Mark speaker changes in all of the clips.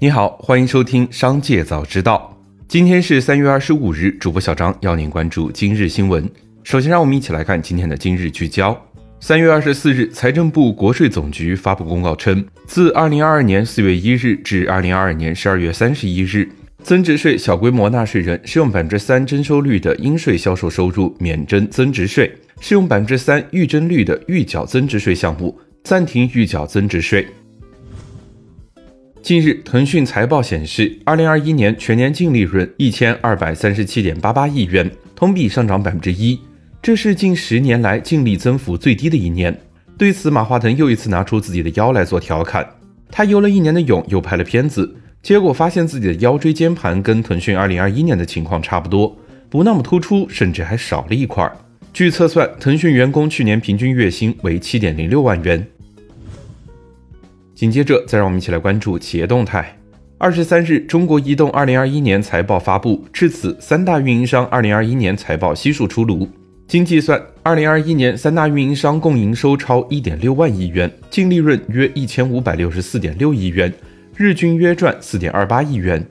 Speaker 1: 你好，欢迎收听《商界早知道》。今天是三月二十五日，主播小张要您关注今日新闻。首先，让我们一起来看今天的今日聚焦。三月二十四日，财政部、国税总局发布公告称，自二零二二年四月一日至二零二二年十二月三十一日，增值税小规模纳税人适用百分之三征收率的应税销售收入免征增值税，适用百分之三预征率的预缴增值税项目暂停预缴增值税。近日，腾讯财报显示，二零二一年全年净利润一千二百三十七点八八亿元，同比上涨百分之一。这是近十年来净利增幅最低的一年。对此，马化腾又一次拿出自己的腰来做调侃。他游了一年的泳，又拍了片子，结果发现自己的腰椎间盘跟腾讯2021年的情况差不多，不那么突出，甚至还少了一块。据测算，腾讯员工去年平均月薪为7.06万元。紧接着，再让我们一起来关注企业动态。二十三日，中国移动2021年财报发布，至此，三大运营商2021年财报悉数出炉。经计算，二零二一年三大运营商共营收超一点六万亿元，净利润约一千五百六十四点六亿元，日均约赚四点二八亿元。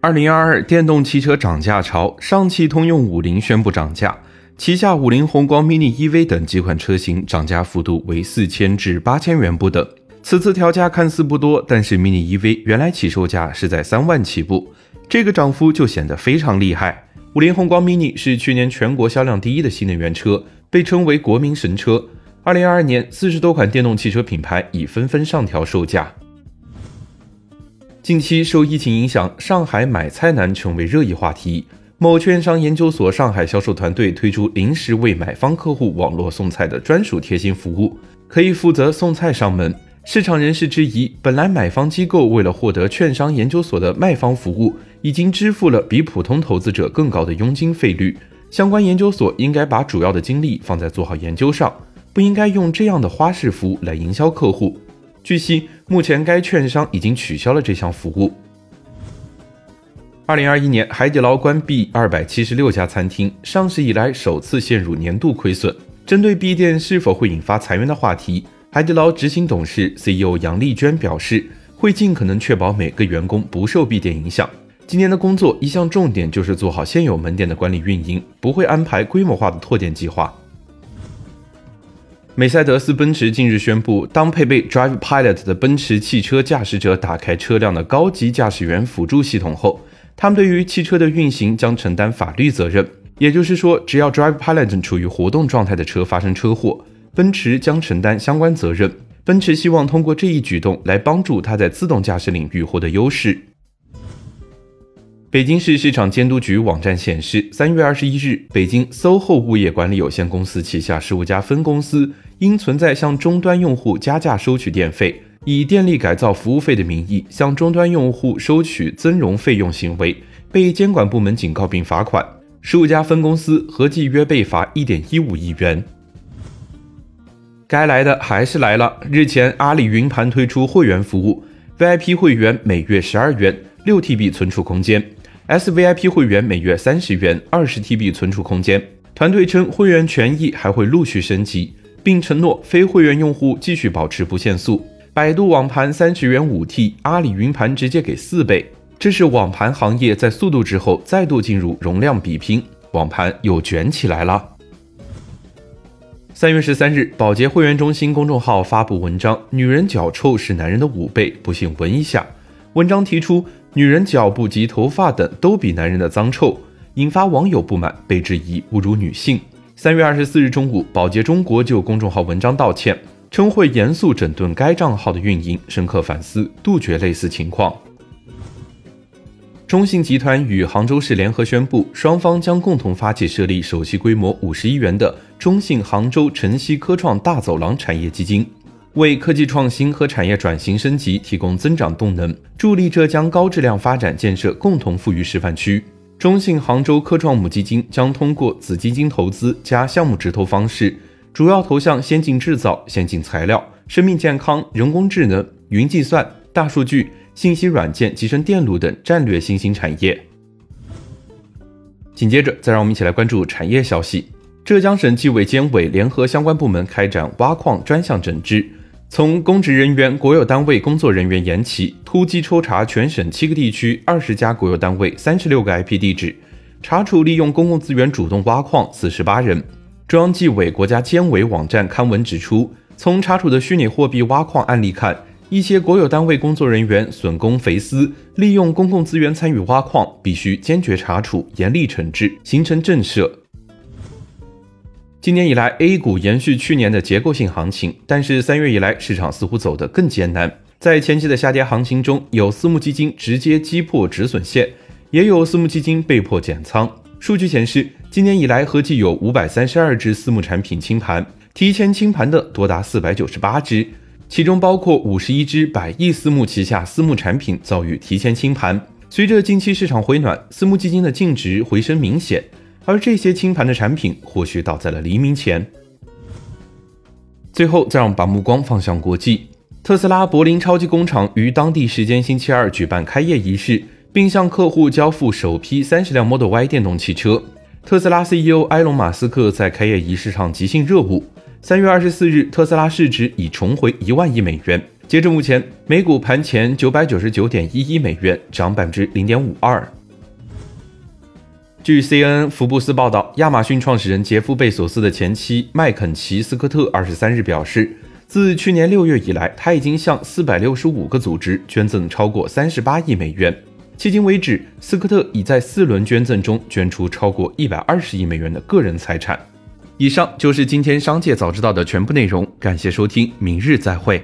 Speaker 1: 二零二二电动汽车涨价潮，上汽通用五菱宣布涨价，旗下五菱宏光 mini EV 等几款车型涨价幅度为四千至八千元不等。此次调价看似不多，但是 mini EV 原来起售价是在三万起步，这个涨幅就显得非常厉害。五菱宏光 mini 是去年全国销量第一的新能源车，被称为国民神车。二零二二年，四十多款电动汽车品牌已纷纷上调售价。近期受疫情影响，上海买菜难成为热议话题。某券商研究所上海销售团队推出临时为买方客户网络送菜的专属贴心服务，可以负责送菜上门。市场人士质疑，本来买方机构为了获得券商研究所的卖方服务，已经支付了比普通投资者更高的佣金费率，相关研究所应该把主要的精力放在做好研究上，不应该用这样的花式服务来营销客户。据悉，目前该券商已经取消了这项服务。二零二一年，海底捞关闭二百七十六家餐厅，上市以来首次陷入年度亏损。针对闭店是否会引发裁员的话题。海底捞执行董事 CEO 杨丽娟表示，会尽可能确保每个员工不受闭店影响。今年的工作一项重点就是做好现有门店的管理运营，不会安排规模化的拓店计划。梅赛德斯奔驰近日宣布，当配备 Drive Pilot 的奔驰汽车驾驶者打开车辆的高级驾驶员辅助系统后，他们对于汽车的运行将承担法律责任。也就是说，只要 Drive Pilot 处于活动状态的车发生车祸，奔驰将承担相关责任。奔驰希望通过这一举动来帮助它在自动驾驶领域获得优势。北京市市场监督局网站显示，三月二十一日，北京 SOHO 物业管理有限公司旗下十五家分公司因存在向终端用户加价收取电费、以电力改造服务费的名义向终端用户收取增容费用行为，被监管部门警告并罚款。十五家分公司合计约被罚一点一五亿元。该来的还是来了。日前，阿里云盘推出会员服务，VIP 会员每月十二元，六 TB 存储空间；SVIP 会员每月三十元，二十 TB 存储空间。团队称，会员权益还会陆续升级，并承诺非会员用户继续保持不限速。百度网盘三十元五 T，阿里云盘直接给四倍。这是网盘行业在速度之后再度进入容量比拼，网盘又卷起来了。三月十三日，保洁会员中心公众号发布文章：“女人脚臭是男人的五倍，不信闻一下。”文章提出，女人脚部及头发等都比男人的脏臭，引发网友不满，被质疑侮辱女性。三月二十四日中午，保洁中国就公众号文章道歉，称会严肃整顿该账号的运营，深刻反思，杜绝类似情况。中信集团与杭州市联合宣布，双方将共同发起设立首期规模五十亿元的中信杭州晨曦科创大走廊产业基金，为科技创新和产业转型升级提供增长动能，助力浙江高质量发展建设共同富裕示范区。中信杭州科创母基金将通过子基金投资加项目直投方式，主要投向先进制造、先进材料、生命健康、人工智能、云计算、大数据。信息软件、集成电路等战略新兴产业。紧接着，再让我们一起来关注产业消息。浙江省纪委监委联合相关部门开展挖矿专项整治，从公职人员、国有单位工作人员言起，突击抽查全省七个地区二十家国有单位三十六个 IP 地址，查处利用公共资源主动挖矿四十八人。中央纪委国家监委网站刊文指出，从查处的虚拟货币挖矿案例看，一些国有单位工作人员损公肥私，利用公共资源参与挖矿，必须坚决查处、严厉惩治，形成震慑。今年以来，A 股延续去年的结构性行情，但是三月以来，市场似乎走得更艰难。在前期的下跌行情中，有私募基金直接击破止损线，也有私募基金被迫减仓。数据显示，今年以来合计有五百三十二只私募产品清盘，提前清盘的多达四百九十八只，其中包括五十一只百亿私募旗下私募产品遭遇提前清盘。随着近期市场回暖，私募基金的净值回升明显。而这些清盘的产品或许倒在了黎明前。最后，再让我们把目光放向国际，特斯拉柏林超级工厂于当地时间星期二举办开业仪式，并向客户交付首批三十辆 Model Y 电动汽车。特斯拉 CEO 埃隆·马斯克在开业仪式上即兴热舞。三月二十四日，特斯拉市值已重回一万亿美元。截至目前，美股盘前九百九十九点一一美元，涨百分之零点五二。据 CNN 福布斯报道，亚马逊创始人杰夫·贝索斯的前妻麦肯齐·斯科特二十三日表示，自去年六月以来，他已经向四百六十五个组织捐赠超过三十八亿美元。迄今为止，斯科特已在四轮捐赠中捐出超过一百二十亿美元的个人财产。以上就是今天商界早知道的全部内容，感谢收听，明日再会。